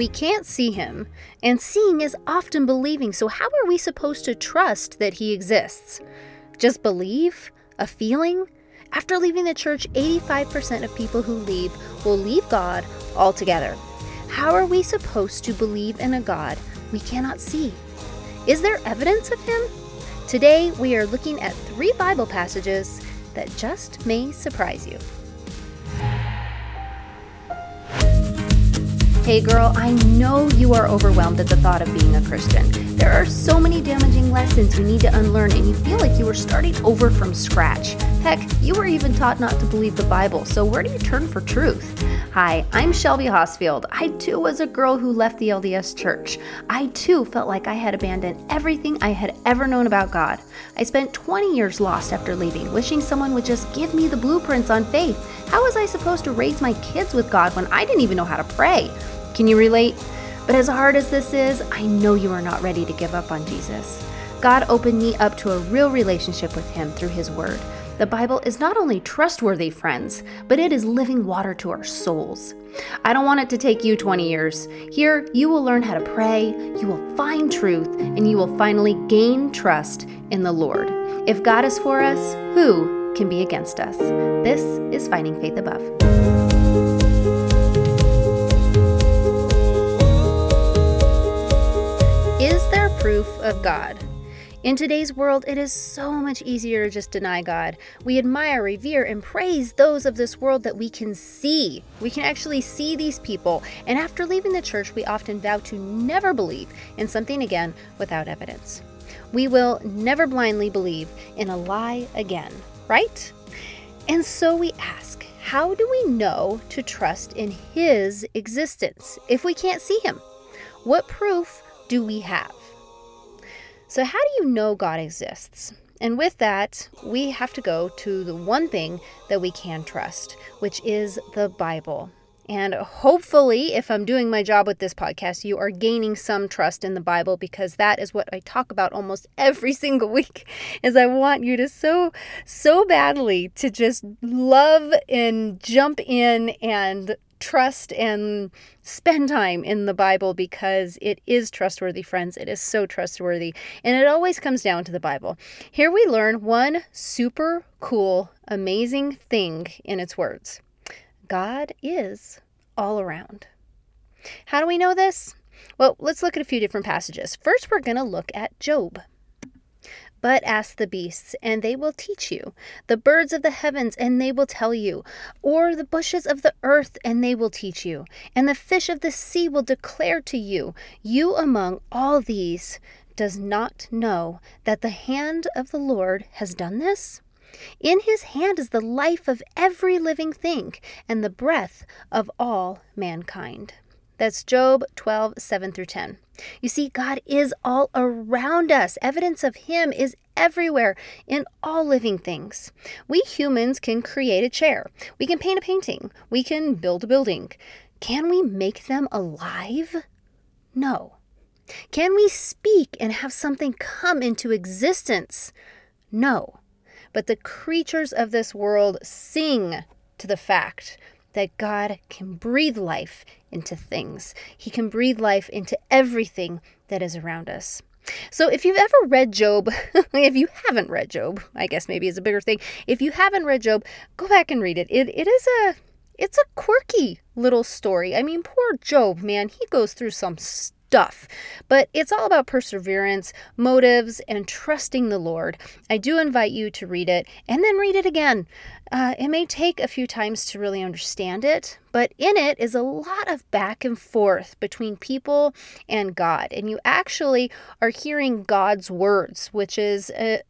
We can't see him, and seeing is often believing, so how are we supposed to trust that he exists? Just believe? A feeling? After leaving the church, 85% of people who leave will leave God altogether. How are we supposed to believe in a God we cannot see? Is there evidence of him? Today, we are looking at three Bible passages that just may surprise you. Hey girl, I know you are overwhelmed at the thought of being a Christian. There are so many damaging lessons you need to unlearn, and you feel like you are starting over from scratch. Heck, you were even taught not to believe the Bible, so where do you turn for truth? Hi, I'm Shelby Hosfield. I too was a girl who left the LDS church. I too felt like I had abandoned everything I had ever known about God. I spent 20 years lost after leaving, wishing someone would just give me the blueprints on faith. How was I supposed to raise my kids with God when I didn't even know how to pray? Can you relate? But as hard as this is, I know you are not ready to give up on Jesus. God opened me up to a real relationship with Him through His Word. The Bible is not only trustworthy, friends, but it is living water to our souls. I don't want it to take you 20 years. Here, you will learn how to pray, you will find truth, and you will finally gain trust in the Lord. If God is for us, who can be against us? This is Finding Faith Above. Proof of God. In today's world, it is so much easier to just deny God. We admire, revere, and praise those of this world that we can see. We can actually see these people, and after leaving the church, we often vow to never believe in something again without evidence. We will never blindly believe in a lie again, right? And so we ask, how do we know to trust in His existence if we can't see Him? What proof do we have? So, how do you know God exists? And with that, we have to go to the one thing that we can trust, which is the Bible. And hopefully, if I'm doing my job with this podcast, you are gaining some trust in the Bible because that is what I talk about almost every single week. Is I want you to so so badly to just love and jump in and trust and spend time in the Bible because it is trustworthy, friends. It is so trustworthy. And it always comes down to the Bible. Here we learn one super cool, amazing thing in its words God is all around. How do we know this? Well, let's look at a few different passages. First, we're going to look at Job. But ask the beasts, and they will teach you, the birds of the heavens, and they will tell you, or the bushes of the earth, and they will teach you, and the fish of the sea will declare to you. You among all these does not know that the hand of the Lord has done this? In his hand is the life of every living thing, and the breath of all mankind. That's Job 12, 7 through 10. You see, God is all around us. Evidence of Him is everywhere in all living things. We humans can create a chair, we can paint a painting, we can build a building. Can we make them alive? No. Can we speak and have something come into existence? No. But the creatures of this world sing to the fact that God can breathe life into things. He can breathe life into everything that is around us. So, if you've ever read Job, if you haven't read Job, I guess maybe is a bigger thing. If you haven't read Job, go back and read it. It it is a it's a quirky little story. I mean, poor Job, man, he goes through some stuff. But it's all about perseverance, motives, and trusting the Lord. I do invite you to read it and then read it again. Uh, it may take a few times to really understand it, but in it is a lot of back and forth between people and God. And you actually are hearing God's words, which is a,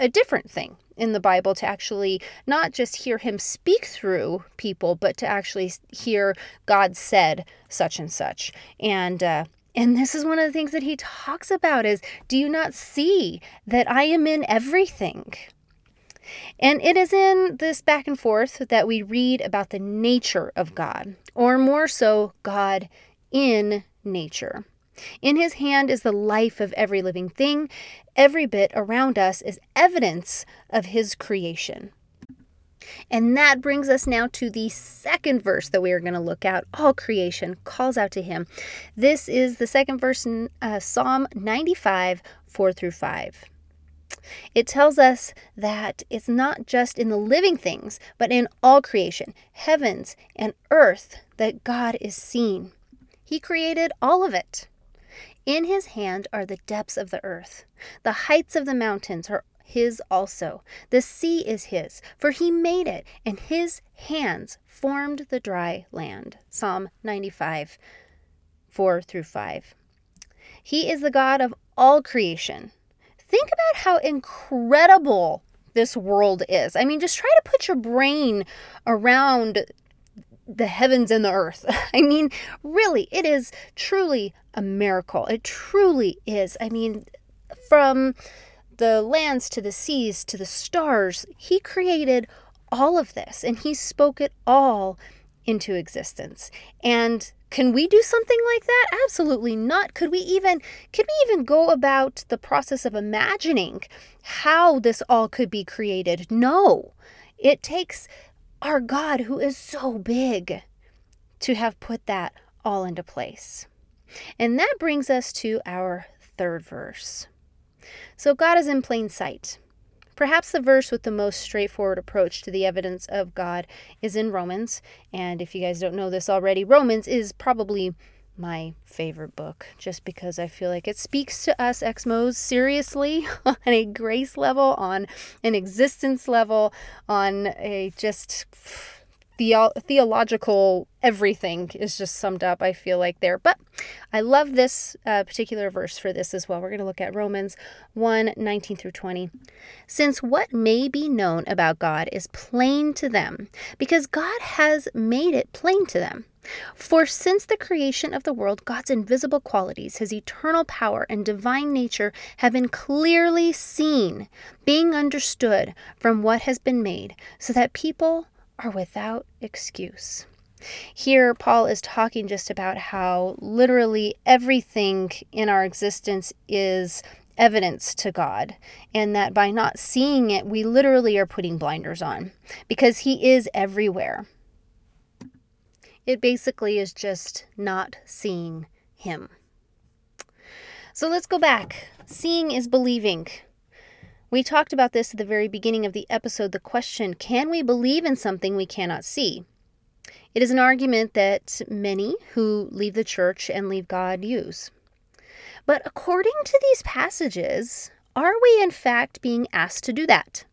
a different thing in the Bible to actually not just hear him speak through people, but to actually hear God said such and such. And uh, and this is one of the things that he talks about is do you not see that I am in everything? And it is in this back and forth that we read about the nature of God, or more so, God in nature. In his hand is the life of every living thing. Every bit around us is evidence of his creation. And that brings us now to the second verse that we are going to look at. All creation calls out to him. This is the second verse in uh, Psalm 95, 4 through 5. It tells us that it's not just in the living things, but in all creation, heavens and earth, that God is seen. He created all of it. In his hand are the depths of the earth. The heights of the mountains are his also. The sea is his, for he made it, and his hands formed the dry land. Psalm 95, 4 through 5. He is the God of all creation. Think about how incredible this world is. I mean, just try to put your brain around the heavens and the earth. I mean, really, it is truly a miracle. It truly is. I mean, from the lands to the seas to the stars, he created all of this and he spoke it all into existence. And can we do something like that? Absolutely not. Could we even could we even go about the process of imagining how this all could be created? No. It takes our God who is so big to have put that all into place. And that brings us to our third verse. So God is in plain sight. Perhaps the verse with the most straightforward approach to the evidence of God is in Romans. And if you guys don't know this already, Romans is probably my favorite book just because I feel like it speaks to us Exmos seriously on a grace level, on an existence level, on a just the- theological everything is just summed up, I feel like, there. But I love this uh, particular verse for this as well. We're going to look at Romans 1 19 through 20. Since what may be known about God is plain to them, because God has made it plain to them. For since the creation of the world, God's invisible qualities, his eternal power, and divine nature have been clearly seen, being understood from what has been made, so that people are without excuse. Here, Paul is talking just about how literally everything in our existence is evidence to God, and that by not seeing it, we literally are putting blinders on because He is everywhere. It basically is just not seeing Him. So let's go back. Seeing is believing. We talked about this at the very beginning of the episode the question can we believe in something we cannot see? It is an argument that many who leave the church and leave God use. But according to these passages, are we in fact being asked to do that?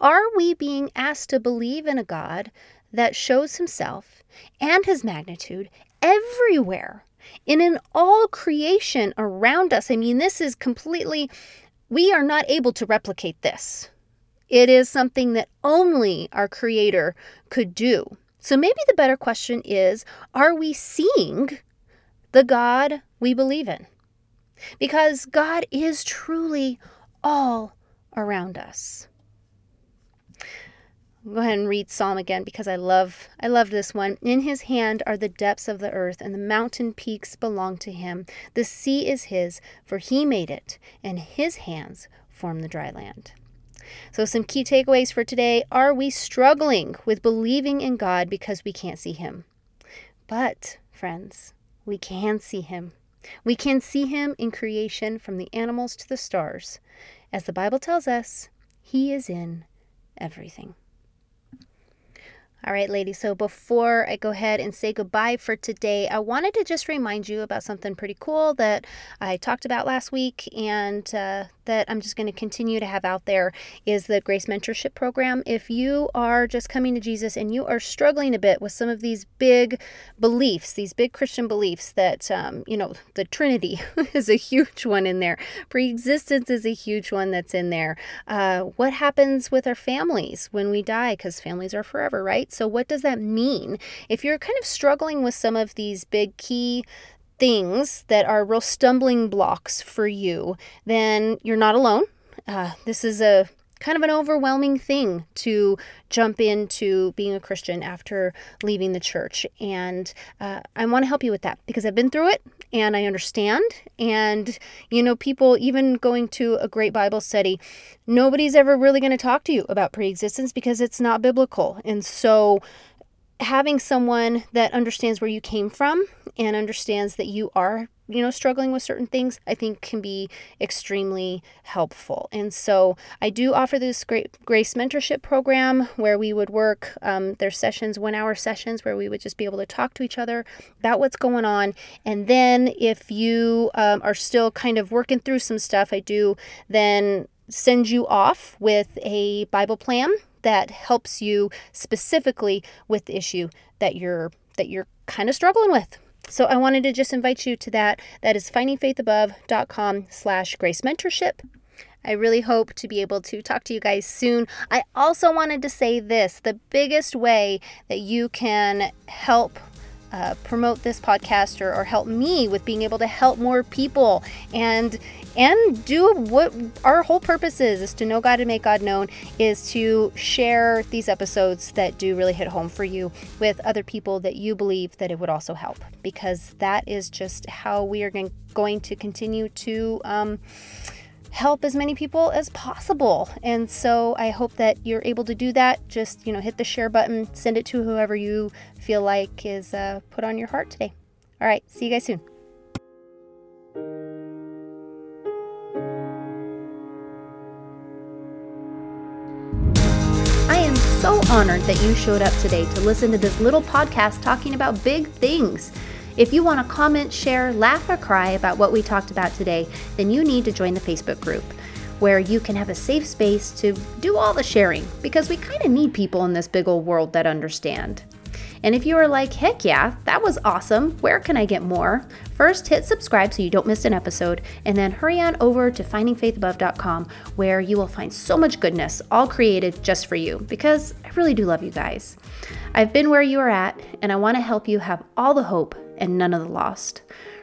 Are we being asked to believe in a God that shows himself and his magnitude everywhere and in all creation around us? I mean, this is completely we are not able to replicate this. It is something that only our Creator could do. So maybe the better question is are we seeing the God we believe in? Because God is truly all around us go ahead and read Psalm again because I love I love this one. In his hand are the depths of the earth, and the mountain peaks belong to him. The sea is his, for he made it, and his hands form the dry land. So some key takeaways for today are we struggling with believing in God because we can't see him? But, friends, we can see him. We can see him in creation from the animals to the stars. As the Bible tells us, he is in everything. All right, ladies. So before I go ahead and say goodbye for today, I wanted to just remind you about something pretty cool that I talked about last week and uh, that I'm just going to continue to have out there is the Grace Mentorship Program. If you are just coming to Jesus and you are struggling a bit with some of these big beliefs, these big Christian beliefs that, um, you know, the Trinity is a huge one in there, pre existence is a huge one that's in there. Uh, what happens with our families when we die? Because families are forever, right? So, what does that mean? If you're kind of struggling with some of these big key things that are real stumbling blocks for you, then you're not alone. Uh, this is a kind of an overwhelming thing to jump into being a Christian after leaving the church. And uh, I want to help you with that because I've been through it and I understand. And, you know, people, even going to a great Bible study, nobody's ever really going to talk to you about preexistence because it's not biblical. And so, having someone that understands where you came from and understands that you are you know struggling with certain things i think can be extremely helpful and so i do offer this great grace mentorship program where we would work um, their sessions one hour sessions where we would just be able to talk to each other about what's going on and then if you um, are still kind of working through some stuff i do then send you off with a bible plan that helps you specifically with the issue that you're that you're kind of struggling with. So I wanted to just invite you to that. That is findingfaithabove.com slash grace mentorship. I really hope to be able to talk to you guys soon. I also wanted to say this the biggest way that you can help uh, promote this podcast or, or help me with being able to help more people and and do what our whole purpose is is to know God and make God known is to share these episodes that do really hit home for you with other people that you believe that it would also help because that is just how we are going to continue to um, help as many people as possible. And so I hope that you're able to do that. Just, you know, hit the share button, send it to whoever you feel like is uh, put on your heart today. All right, see you guys soon. Honored that you showed up today to listen to this little podcast talking about big things. If you want to comment, share, laugh, or cry about what we talked about today, then you need to join the Facebook group where you can have a safe space to do all the sharing because we kind of need people in this big old world that understand. And if you are like, heck yeah, that was awesome, where can I get more? First, hit subscribe so you don't miss an episode, and then hurry on over to findingfaithabove.com where you will find so much goodness, all created just for you, because I really do love you guys. I've been where you are at, and I want to help you have all the hope and none of the lost.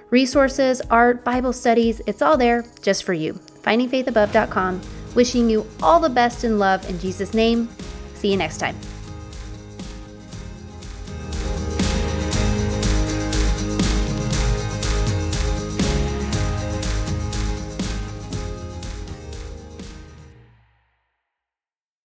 Resources, art, Bible studies, it's all there just for you. Findingfaithabove.com. Wishing you all the best in love in Jesus' name. See you next time.